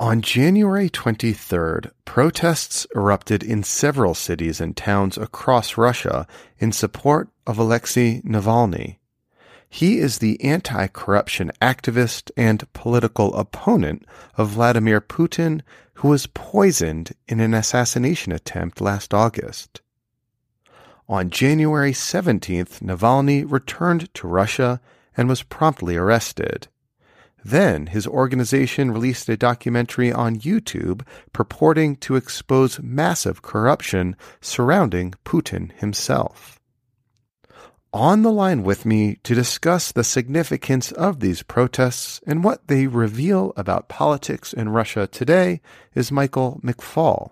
On January 23rd, protests erupted in several cities and towns across Russia in support of Alexei Navalny. He is the anti corruption activist and political opponent of Vladimir Putin, who was poisoned in an assassination attempt last August. On January 17th, Navalny returned to Russia and was promptly arrested. Then his organization released a documentary on YouTube purporting to expose massive corruption surrounding Putin himself. On the line with me to discuss the significance of these protests and what they reveal about politics in Russia today is Michael McFaul.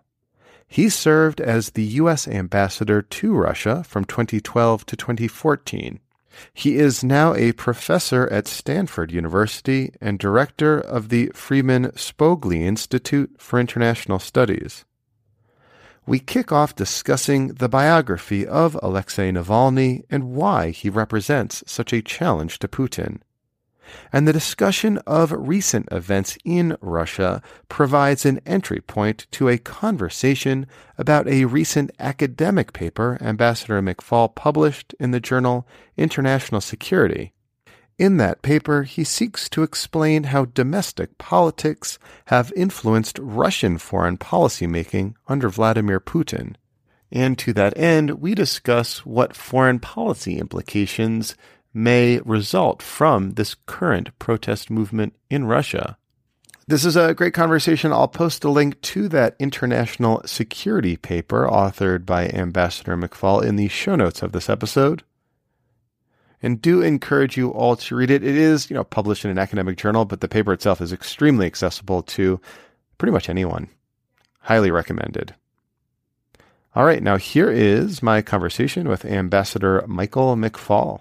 He served as the U.S. ambassador to Russia from 2012 to 2014. He is now a professor at Stanford University and director of the Freeman Spogli Institute for International Studies. We kick off discussing the biography of Alexei Navalny and why he represents such a challenge to Putin and the discussion of recent events in Russia provides an entry point to a conversation about a recent academic paper Ambassador McFaul published in the journal International Security. In that paper, he seeks to explain how domestic politics have influenced Russian foreign policy making under Vladimir Putin. And to that end, we discuss what foreign policy implications may result from this current protest movement in Russia. This is a great conversation. I'll post a link to that international security paper authored by Ambassador McFaul in the show notes of this episode. And do encourage you all to read it. It is, you know, published in an academic journal, but the paper itself is extremely accessible to pretty much anyone. Highly recommended. All right, now here is my conversation with Ambassador Michael McFaul.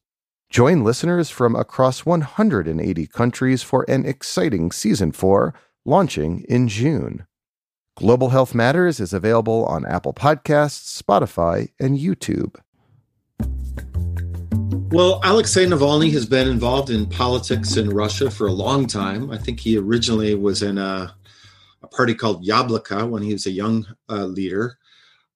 Join listeners from across 180 countries for an exciting season 4 launching in June. Global Health Matters is available on Apple Podcasts, Spotify, and YouTube. Well, Alexei Navalny has been involved in politics in Russia for a long time. I think he originally was in a, a party called Yabloko when he was a young uh, leader.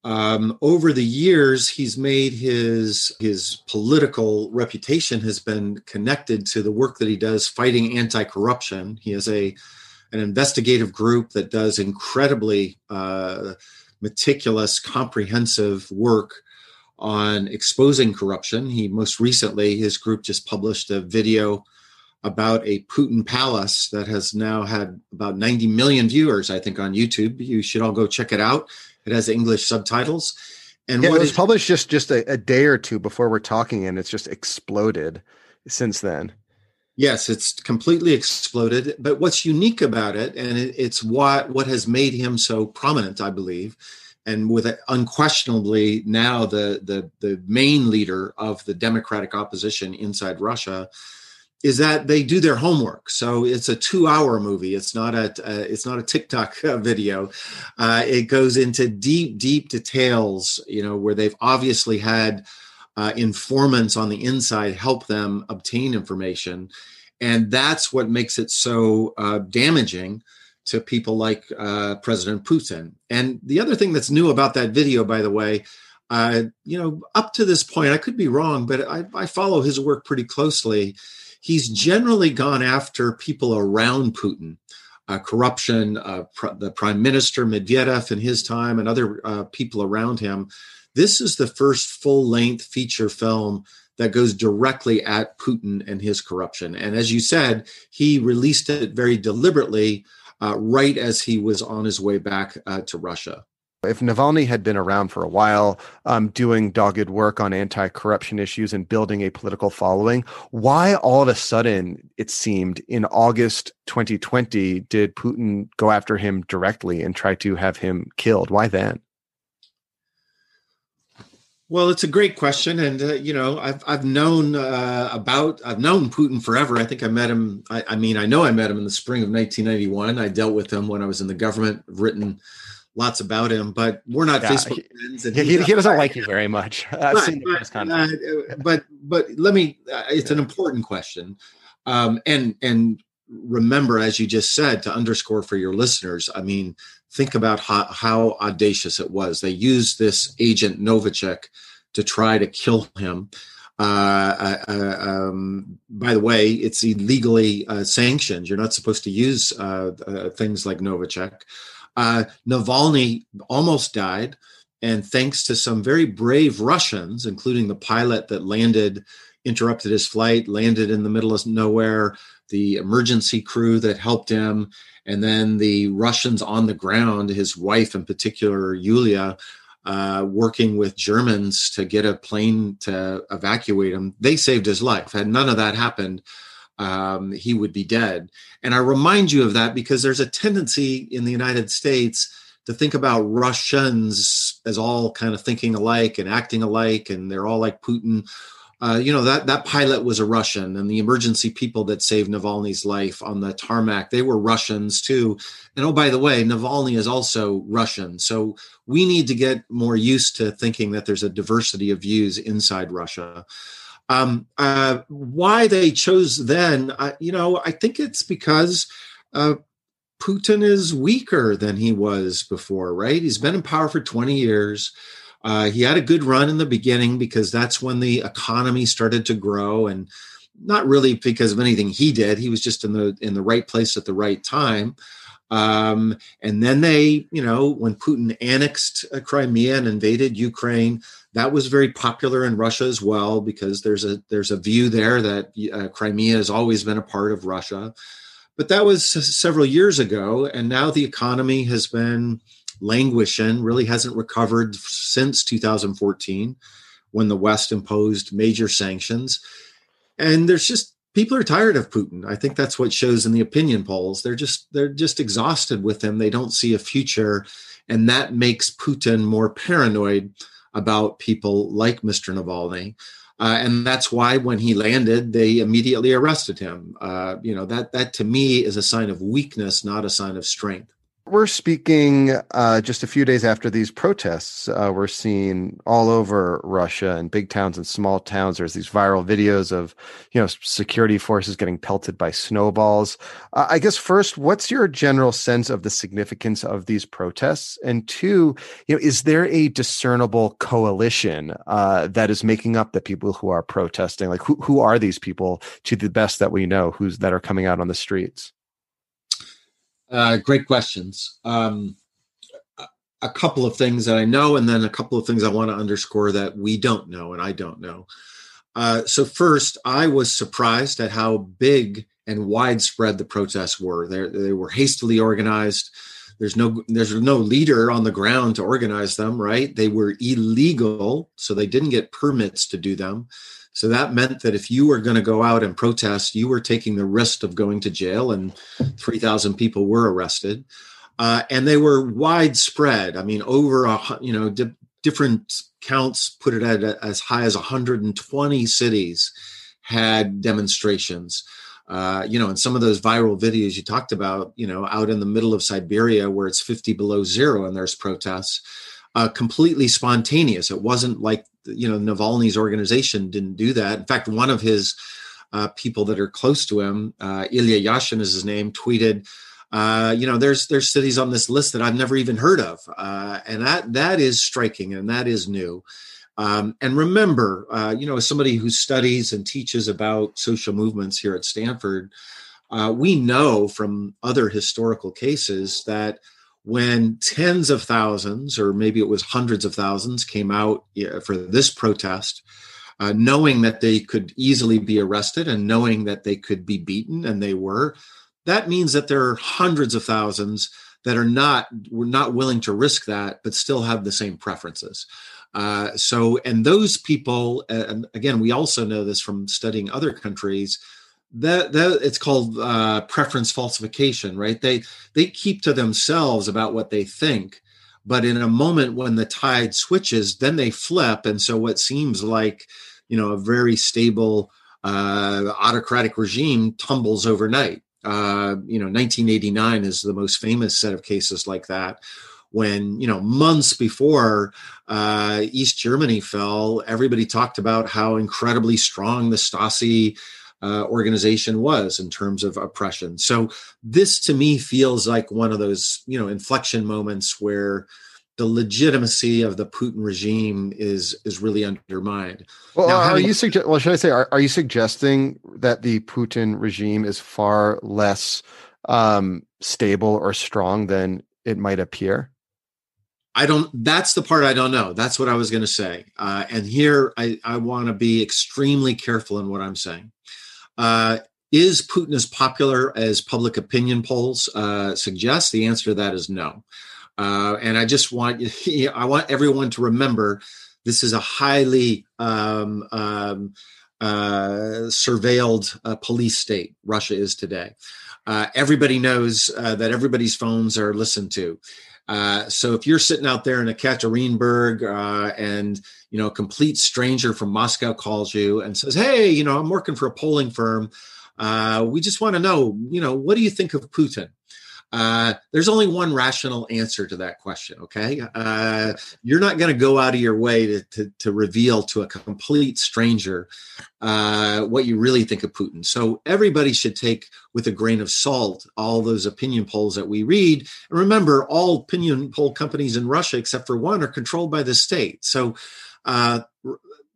Um, over the years, he's made his his political reputation has been connected to the work that he does fighting anti-corruption. He has a an investigative group that does incredibly uh, meticulous, comprehensive work on exposing corruption. He most recently, his group just published a video about a Putin palace that has now had about 90 million viewers, I think, on YouTube. You should all go check it out. It has English subtitles. And yeah, it was published just just a, a day or two before we're talking, and it's just exploded since then. Yes, it's completely exploded. But what's unique about it, and it, it's what what has made him so prominent, I believe, and with it, unquestionably now the the the main leader of the democratic opposition inside Russia, is that they do their homework. So it's a two-hour movie. It's not a uh, it's not a TikTok uh, video. Uh, it goes into deep, deep details. You know where they've obviously had uh, informants on the inside help them obtain information, and that's what makes it so uh, damaging to people like uh, President Putin. And the other thing that's new about that video, by the way. you know, up to this point, I could be wrong, but I, I follow his work pretty closely he's generally gone after people around Putin. uh, corruption, uh, pr- the prime minister Medvedev in his time, and other uh, people around him. This is the first full length feature film that goes directly at Putin and his corruption. And as you said, he released it very deliberately uh, right as he was on his way back uh, to Russia. If Navalny had been around for a while, um, doing dogged work on anti corruption issues and building a political following, why all of a sudden, it seemed in August 2020, did Putin go after him directly and try to have him killed? Why then? Well, it's a great question, and uh, you know, I've I've known uh, about I've known Putin forever. I think I met him. I, I, mean, I know I met him in the spring of 1991. I dealt with him when I was in the government. written lots about him, but we're not yeah, Facebook he, friends. And he, he, he doesn't like you very much. I've but, seen the press conference. Uh, but but let me. Uh, it's yeah. an important question, um, and and remember, as you just said, to underscore for your listeners. I mean, think about how, how audacious it was. They used this agent Novichok to try to kill him. Uh, uh, uh, um, by the way, it's illegally uh, sanctioned. You're not supposed to use uh, uh, things like Novichok. Navalny almost died, and thanks to some very brave Russians, including the pilot that landed, interrupted his flight, landed in the middle of nowhere, the emergency crew that helped him, and then the Russians on the ground, his wife in particular, Yulia, uh, working with Germans to get a plane to evacuate him. They saved his life. Had none of that happened, um, he would be dead. And I remind you of that because there's a tendency in the United States to think about Russians as all kind of thinking alike and acting alike, and they're all like Putin uh, you know that that pilot was a Russian, and the emergency people that saved Navalny's life on the tarmac they were Russians too. And oh, by the way, Navalny is also Russian, so we need to get more used to thinking that there's a diversity of views inside Russia. Um, uh, why they chose then, uh, you know, I think it's because uh, Putin is weaker than he was before, right? He's been in power for 20 years. Uh, he had a good run in the beginning because that's when the economy started to grow, and not really because of anything he did. He was just in the in the right place at the right time. Um, and then they, you know, when Putin annexed uh, Crimea and invaded Ukraine, that was very popular in Russia as well because there's a there's a view there that uh, Crimea has always been a part of Russia. But that was several years ago, and now the economy has been languishing, really hasn't recovered since 2014 when the West imposed major sanctions. And there's just people are tired of Putin. I think that's what shows in the opinion polls. They're just they're just exhausted with him. They don't see a future and that makes Putin more paranoid about people like Mr. Navalny. Uh, and that's why when he landed, they immediately arrested him. Uh, you know that that to me is a sign of weakness, not a sign of strength. We're speaking uh, just a few days after these protests. Uh, we're seeing all over Russia and big towns and small towns. There's these viral videos of, you know, security forces getting pelted by snowballs. Uh, I guess first, what's your general sense of the significance of these protests? And two, you know, is there a discernible coalition uh, that is making up the people who are protesting? Like, who who are these people, to the best that we know, who's that are coming out on the streets? Uh, great questions. Um, a couple of things that I know, and then a couple of things I want to underscore that we don't know, and I don't know. Uh, so, first, I was surprised at how big and widespread the protests were. They, they were hastily organized. There's no there's no leader on the ground to organize them, right? They were illegal, so they didn't get permits to do them. So that meant that if you were going to go out and protest, you were taking the risk of going to jail, and 3,000 people were arrested. Uh, and they were widespread. I mean, over a you know di- different counts put it at a, as high as 120 cities had demonstrations. Uh, you know, and some of those viral videos you talked about, you know, out in the middle of Siberia where it's 50 below zero and there's protests, uh, completely spontaneous. It wasn't like you know Navalny's organization didn't do that. In fact, one of his uh, people that are close to him, uh, Ilya Yashin is his name, tweeted, uh, you know, there's there's cities on this list that I've never even heard of, uh, and that that is striking and that is new. Um, and remember, uh, you know, as somebody who studies and teaches about social movements here at Stanford, Uh, we know from other historical cases that when tens of thousands, or maybe it was hundreds of thousands, came out for this protest, uh, knowing that they could easily be arrested and knowing that they could be beaten, and they were, that means that there are hundreds of thousands that are not were not willing to risk that, but still have the same preferences. Uh, so, and those people, and again, we also know this from studying other countries. That, that it's called uh, preference falsification, right? They they keep to themselves about what they think, but in a moment when the tide switches, then they flip, and so what seems like you know a very stable uh, autocratic regime tumbles overnight. Uh, you know, 1989 is the most famous set of cases like that. When you know months before uh, East Germany fell, everybody talked about how incredibly strong the Stasi uh, organization was in terms of oppression. So this to me feels like one of those you know inflection moments where the legitimacy of the Putin regime is is really undermined. Well, now, are you suggest? Well, should I say, are, are you suggesting that the Putin regime is far less um, stable or strong than it might appear? I don't. That's the part I don't know. That's what I was going to say. Uh, and here, I I want to be extremely careful in what I'm saying. Uh, is Putin as popular as public opinion polls uh, suggest? The answer to that is no. Uh, and I just want I want everyone to remember this is a highly um, um, uh, surveilled uh, police state. Russia is today. Uh, everybody knows uh, that everybody's phones are listened to. Uh, so if you're sitting out there in Ekaterinburg and you know a complete stranger from Moscow calls you and says, "Hey, you know I'm working for a polling firm. we just want to know, you know, what do you think of Putin?" Uh, there's only one rational answer to that question. Okay, uh, you're not going to go out of your way to, to, to reveal to a complete stranger uh, what you really think of Putin. So everybody should take with a grain of salt all those opinion polls that we read. And remember, all opinion poll companies in Russia, except for one, are controlled by the state. So uh,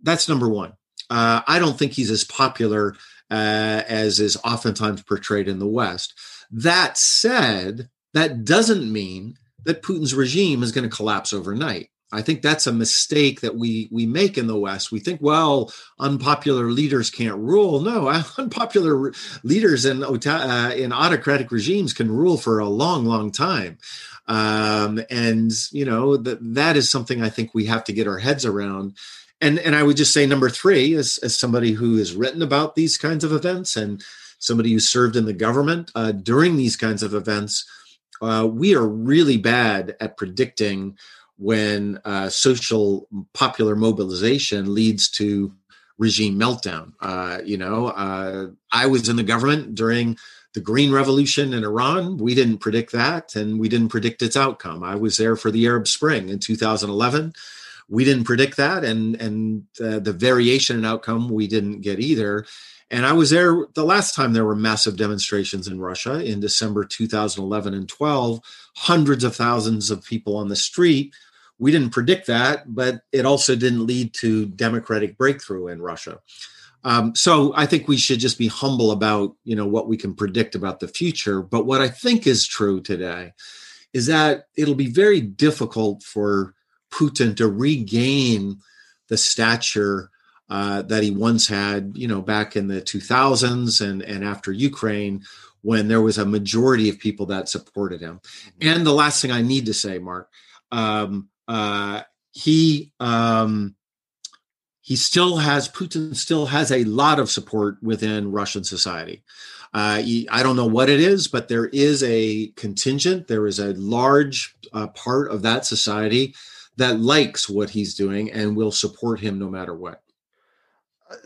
that's number one. Uh, I don't think he's as popular as is oftentimes portrayed in the West. That said, that doesn't mean that Putin's regime is going to collapse overnight. I think that's a mistake that we we make in the West. We think, well, unpopular leaders can't rule. No, unpopular leaders in uh, in autocratic regimes can rule for a long, long time. Um, and you know that that is something I think we have to get our heads around. And and I would just say number three, as as somebody who has written about these kinds of events and somebody who served in the government uh, during these kinds of events, uh, we are really bad at predicting when uh, social popular mobilization leads to regime meltdown. Uh, you know, uh, I was in the government during the Green Revolution in Iran. We didn't predict that, and we didn't predict its outcome. I was there for the Arab Spring in 2011. We didn't predict that, and and uh, the variation in outcome we didn't get either. And I was there the last time there were massive demonstrations in Russia in December 2011 and 12, hundreds of thousands of people on the street. We didn't predict that, but it also didn't lead to democratic breakthrough in Russia. Um, so I think we should just be humble about you know what we can predict about the future. But what I think is true today is that it'll be very difficult for Putin to regain the stature uh, that he once had, you know, back in the 2000s and, and after Ukraine, when there was a majority of people that supported him. Mm-hmm. And the last thing I need to say, Mark, um, uh, he um, he still has Putin still has a lot of support within Russian society. Uh, he, I don't know what it is, but there is a contingent. There is a large uh, part of that society that likes what he's doing and will support him no matter what.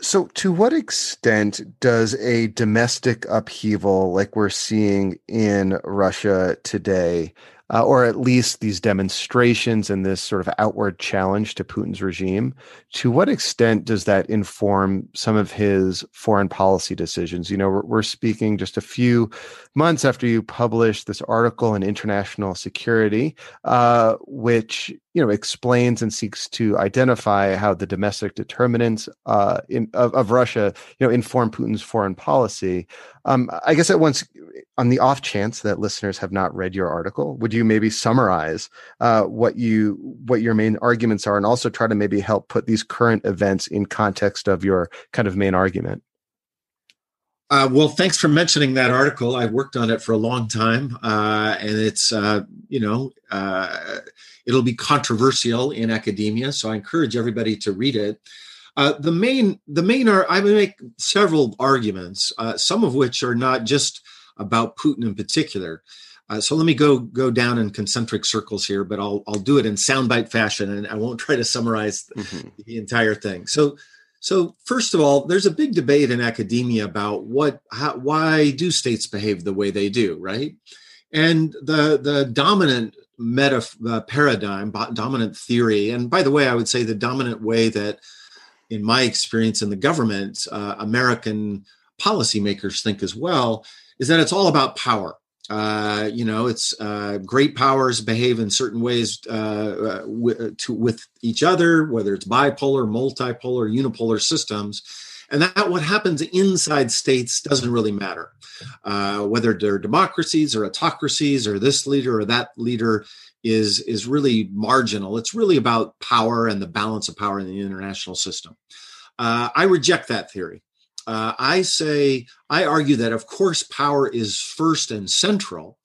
So, to what extent does a domestic upheaval like we're seeing in Russia today, uh, or at least these demonstrations and this sort of outward challenge to Putin's regime, to what extent does that inform some of his foreign policy decisions? You know, we're, we're speaking just a few months after you published this article in International Security, uh, which you know explains and seeks to identify how the domestic determinants uh, in, of, of, Russia you know inform Putin's foreign policy. Um, I guess at once on the off chance that listeners have not read your article, would you maybe summarize uh, what you what your main arguments are, and also try to maybe help put these current events in context of your kind of main argument? Uh, well, thanks for mentioning that article. I've worked on it for a long time, uh, and it's uh, you know uh, it'll be controversial in academia. So I encourage everybody to read it. Uh, the main the main are I make several arguments, uh, some of which are not just about Putin in particular. so let me go go down in concentric circles here, but I'll I'll do it in soundbite fashion, and I won't try to summarize mm-hmm. the entire thing. So so, first of all, there's a big debate in academia about what, how, why do states behave the way they do, right? And the the dominant meta uh, paradigm, dominant theory, and by the way, I would say the dominant way that, in my experience in the government, uh, American policymakers think as well, is that it's all about power. Uh, you know, it's uh, great powers behave in certain ways uh, uh w- to, with each other, whether it's bipolar, multipolar, unipolar systems. And that what happens inside states doesn't really matter. Uh, whether they're democracies or autocracies or this leader or that leader is, is really marginal. It's really about power and the balance of power in the international system. I reject that theory uh, I say, I argue that, of course, power is first and central.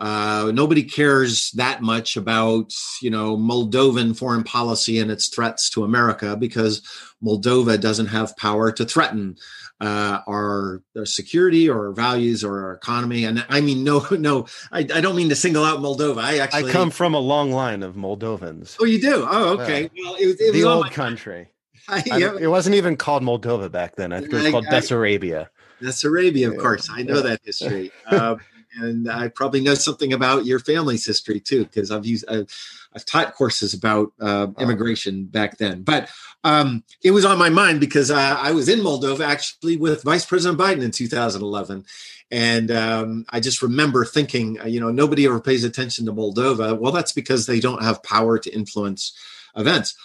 Uh, nobody cares that much about, you know, Moldovan foreign policy and its threats to America because Moldova doesn't have power to threaten uh, our, our, security or our values or our economy. And I mean, no, no, I, I, don't mean to single out Moldova. I actually I come from a long line of Moldovans. Oh, you do? Oh, okay. Yeah. Well, it, it the old country. I, it wasn't even called Moldova back then. I think it was called Bessarabia. Bessarabia, of course. I know yeah. that history. Um, and I probably know something about your family's history too, because I've used I've, I've, taught courses about uh, immigration back then. But um, it was on my mind because uh, I was in Moldova actually with Vice President Biden in 2011, and um, I just remember thinking, uh, you know, nobody ever pays attention to Moldova. Well, that's because they don't have power to influence events.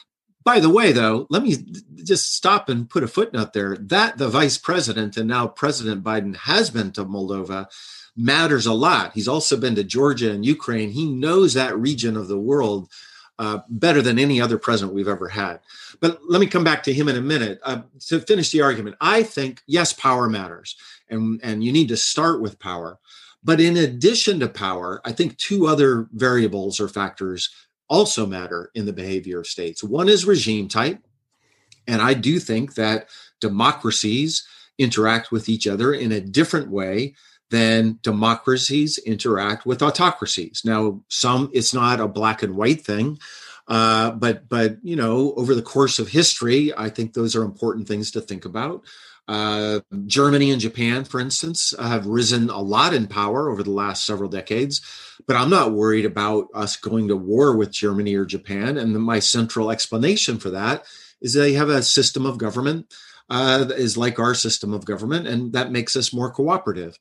By the way, though, let me just stop and put a footnote there. That the vice president and now President Biden has been to Moldova matters a lot. He's also been to Georgia and Ukraine. He knows that region of the world uh, better than any other president we've ever had. But let me come back to him in a minute uh, to finish the argument. I think yes, power matters, and and you need to start with power. But in addition to power, I think two other variables or factors also matter in the behavior of states. One is regime type. And I do think that democracies interact with each other in a different way than democracies interact with autocracies. Now, some it's not a black and white thing, uh, but but you know, over the course of history, I think those are important things to think about. Uh, Germany and Japan, for instance, have risen a lot in power over the last several decades, but I'm not worried about us going to war with Germany or Japan. And my central explanation for that is they have a system of government uh, that is like our system of government, and that makes us more cooperative.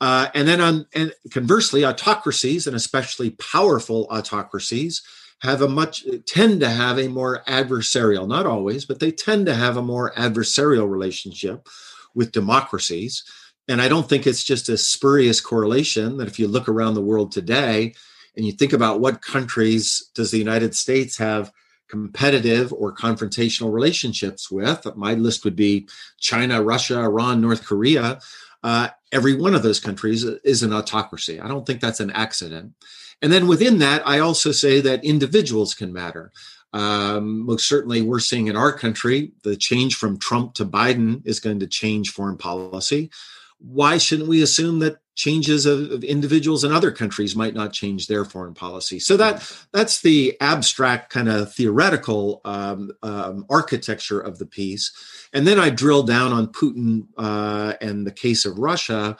Uh, and then on and conversely, autocracies and especially powerful autocracies have a much tend to have a more adversarial, not always, but they tend to have a more adversarial relationship with democracies. And I don't think it's just a spurious correlation that if you look around the world today and you think about what countries does the United States have competitive or confrontational relationships with, my list would be China, Russia, Iran, North Korea. Uh, every one of those countries is an autocracy. I don't think that's an accident. And then within that, I also say that individuals can matter. Um, most certainly, we're seeing in our country the change from Trump to Biden is going to change foreign policy. Why shouldn't we assume that changes of, of, individuals in other countries might not change their foreign policy? So that that's the abstract kind of theoretical um, um, architecture of the piece. And then I drill down on Putin uh, and the case of Russia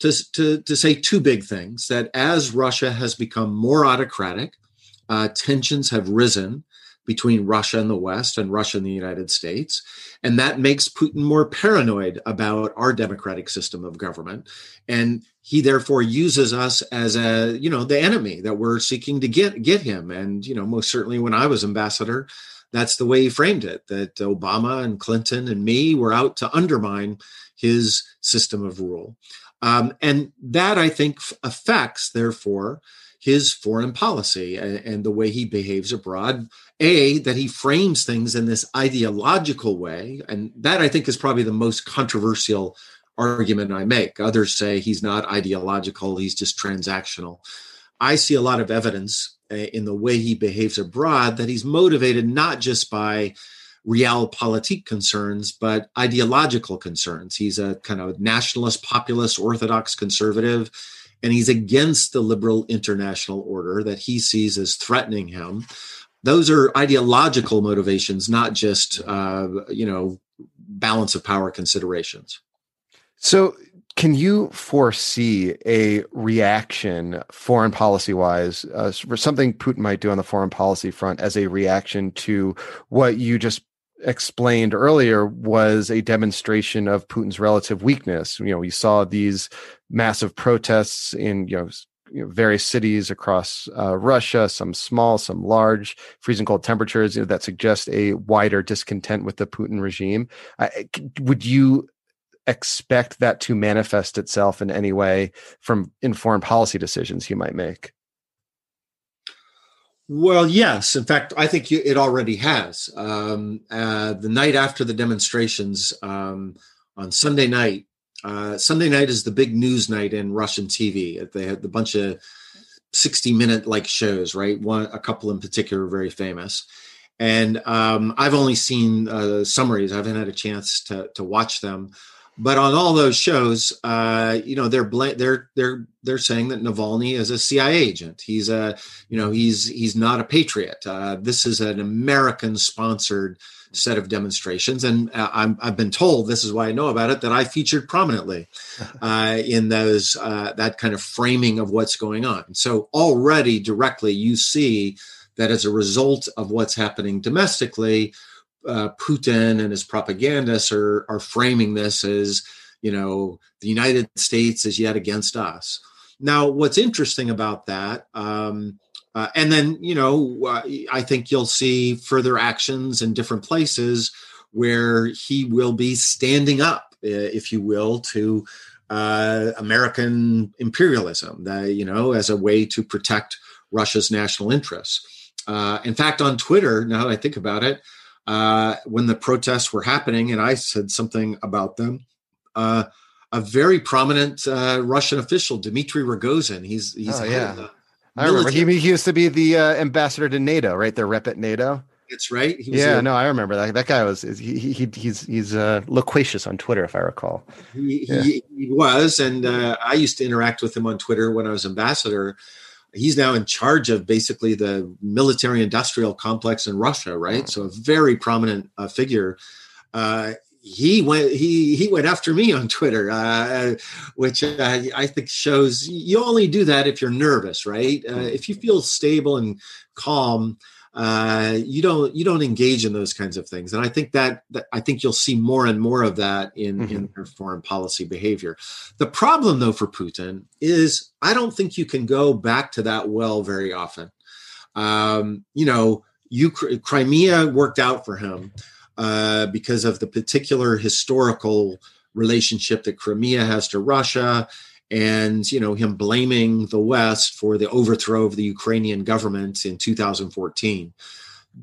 to, to, to say two big things that as Russia has become more autocratic, uh, tensions have risen between Russia and the West and Russia and the United States. And that makes Putin more paranoid about our democratic system of government. And he therefore uses us as a you know the enemy that we're seeking to get get him and you know most certainly when i was ambassador that's the way he framed it that obama and clinton and me were out to undermine his system of rule um, and that i think affects therefore his foreign policy and, and the way he behaves abroad a that he frames things in this ideological way and that i think is probably the most controversial argument I make. Others say he's not ideological, he's just transactional. I see a lot of evidence uh, in the way he behaves abroad that he's motivated not just by realpolitik concerns, but ideological concerns. He's a kind of nationalist, populist, orthodox conservative, and he's against the liberal international order that he sees as threatening him. Those are ideological motivations, not just uh, you know balance of power considerations. So, can you foresee a reaction, foreign policy wise, uh, something Putin might do on the foreign policy front as a reaction to what you just explained earlier was a demonstration of Putin's relative weakness? You know, we saw these massive protests in, you know, you know, various cities across uh, Russia, some small, some large, freezing cold temperatures you know, that suggest a wider discontent with the Putin regime. Uh, would you expect that to manifest itself in any way from informed policy decisions you might make? Well, yes. In fact, I think it already has. Um, uh, the night after the demonstrations um, on Sunday night, uh, Sunday night is the big news night in Russian TV. They had a bunch of 60 minute like shows, right? One, a couple in particular, very famous. And um, I've only seen uh, summaries. I haven't had a chance to, to watch them but on all those shows, uh, you know, they're bl- they're they're they're saying that Navalny is a CIA agent. He's a, you know, he's he's not a patriot. Uh, this is an American-sponsored set of demonstrations, and uh, i have been told this is why I know about it that I featured prominently uh, in those uh, that kind of framing of what's going on. So already directly, you see that as a result of what's happening domestically uh, Putin and his propagandists are are framing this as you know the United States is yet against us. Now, what's interesting about that, um, uh, and then you know, uh, I think you'll see further actions in different places where he will be standing up, if you will, to uh, American imperialism, that, you know, as a way to protect Russia's national interests. Uh, in fact, on Twitter, now that I think about it, uh, when the protests were happening, and I said something about them. Uh, a very prominent uh, Russian official, Dmitry Rogozin. He's he's oh, yeah. I remember he, he used to be the uh, ambassador to NATO, right? The rep at NATO. That's right. yeah, a, no, I remember that. That guy was he, he he's he's uh, loquacious on Twitter, if I recall. He, yeah. he, he was, and uh, I used to interact with him on Twitter when I was ambassador he's now in charge of basically the military industrial complex in Russia, right? So a very prominent uh, figure. Uh, he went he he went after me on Twitter, uh, which I, I, think shows you only do that if you're nervous, right? Uh, if you feel stable and calm, uh, you don't you don't engage in those kinds of things. And i think that, that i think you'll see more and more of that in mm-hmm. in their foreign policy behavior. The problem though for putin is i don't think you can go back to that well very often. Um, you know you crimea worked out for him uh, because of the particular historical relationship that crimea has to russia and you know him blaming the west for the overthrow of the ukrainian government in 2014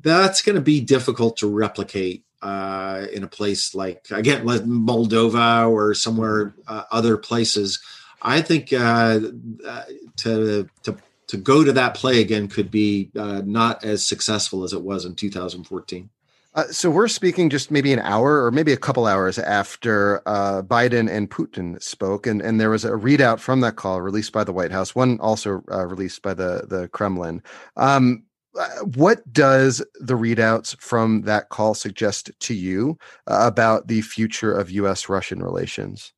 that's going to be difficult to replicate uh, in a place like again like moldova or somewhere uh, other places. I think uh, uh, to to to go to that play again could be uh, not as successful as it was in 2014 uh, so we're speaking just maybe an hour or maybe a couple hours after uh, Biden and Putin spoke, and, and there was a readout from that call released by the White House, one also uh, released by the the Kremlin. Um, uh, what does the readouts from that call suggest to you uh, about the future of U.S. Russian relations?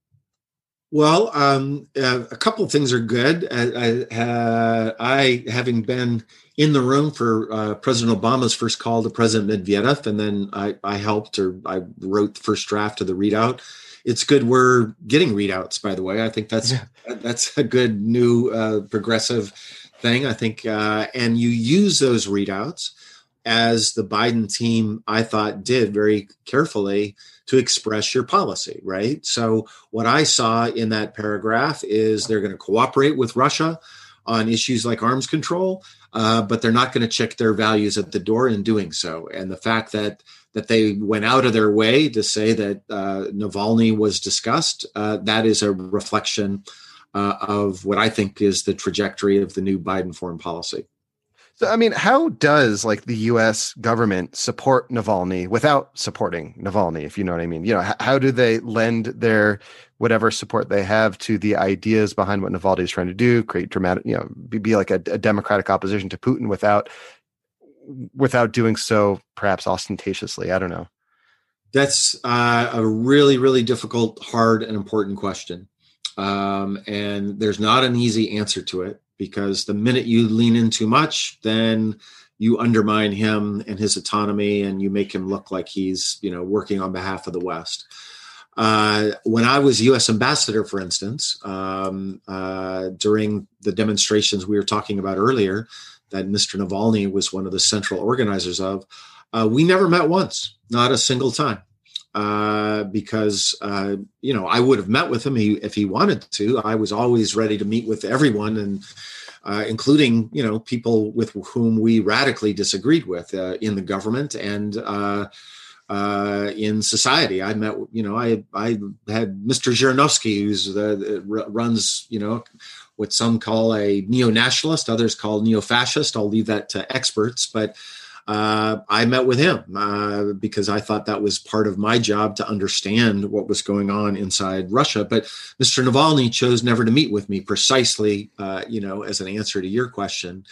Well, um, a couple of things are good. I, I, I having been in the room for uh, President Obama's first call to President Medvedev, and then I, I, helped or I wrote the first draft of the readout. it's good we're getting readouts. By the way, I think that's yeah. that's a good new uh, progressive thing. I think, uh, and you use those readouts as the Biden team, I thought, did very carefully to express your policy, right? So, what I saw in that paragraph is they're going to cooperate with Russia on issues like arms control, uh, but they're not going to check their values at the door in doing so. And the fact that that they went out of their way to say that uh, Navalny was discussed, uh, that is a reflection uh, of what I think is the trajectory of the new Biden foreign policy. So, I mean, how does like the U.S. government support Navalny without supporting Navalny? If you know what I mean, you know, how, how do they lend their whatever support they have to the ideas behind what Navalny is trying to do, create dramatic, you know, be, be like a, a democratic opposition to Putin without without doing so perhaps ostentatiously? I don't know. That's uh, a really, really difficult, hard, and important question. Um, and there's not an easy answer to it because the minute you lean in too much, then you undermine him and his autonomy and you make him look like he's you know working on behalf of the west. Uh, when i was us ambassador for instance um, uh, during the demonstrations we were talking about earlier that mr navalny was one of the central organizers of uh, we never met once not a single time uh, because uh, you know I would have met with him if he wanted to. I was always ready to meet with everyone, and uh, including you know people with whom we radically disagreed with uh, in the government and uh, in society. I met you know I I had Mr. Zhirinovsky, who's the, runs you know what some call a neo-nationalist, others call neo-fascist. I'll leave that to experts, but uh, I met with him uh, because I thought that was part of my job to understand what was going on inside Russia. But Mr. Navalny chose never to meet with me, precisely, uh, you know, as an answer to your question.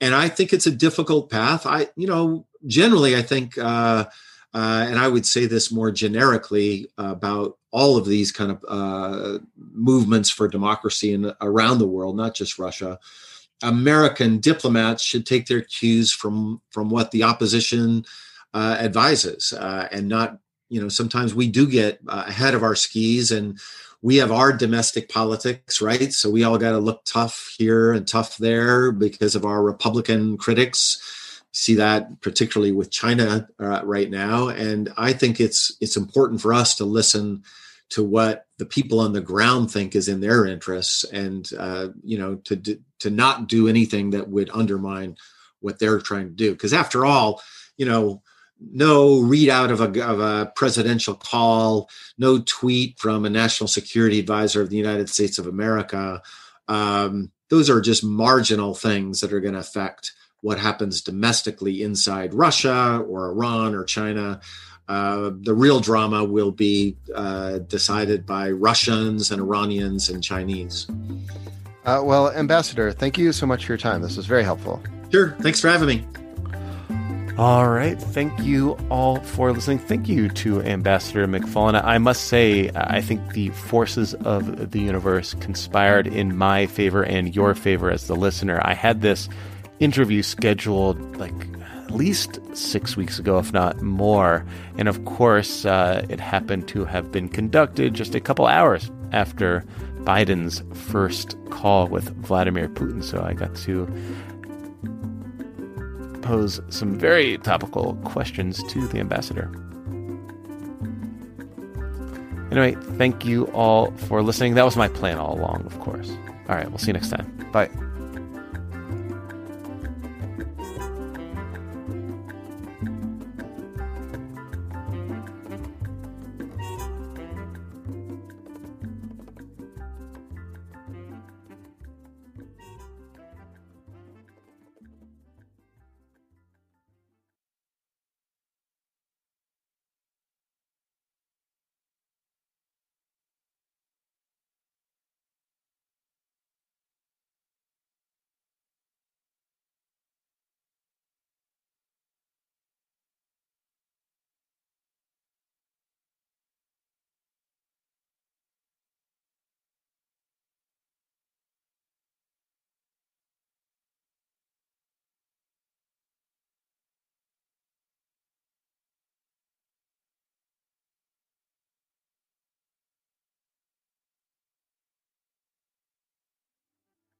And I think it's a difficult path. I, you know, generally, I think, uh, uh, and I would say this more generically about all of these kind of uh, movements for democracy in, around the world, not just Russia. American diplomats should take their cues from from what the opposition uh, advises, uh, and not you know sometimes we do get uh, ahead of our skis and we have our domestic politics, right? So we all got to look tough here and tough there because of our Republican critics. See that particularly with China uh, right now, and I think it's it's important for us to listen to what the people on the ground think is in their interests and uh, you know to to not do anything that would undermine what they're trying to do because after all you know no readout of a, of a presidential call no tweet from a national security advisor of the united states of america um, those are just marginal things that are going to affect what happens domestically inside russia or iran or china uh, the real drama will be uh, decided by Russians and Iranians and Chinese. Uh, well, Ambassador, thank you so much for your time. This was very helpful. Sure. Thanks for having me. All right. Thank you all for listening. Thank you to Ambassador McFarlane. I must say, I think the forces of the universe conspired in my favor and your favor as the listener. I had this interview scheduled like at least six weeks ago, if not more. And of course, uh, it happened to have been conducted just a couple hours after Biden's first call with Vladimir Putin. So I got to pose some very topical questions to the ambassador. Anyway, thank you all for listening. That was my plan all along, of course. All right, we'll see you next time. Bye.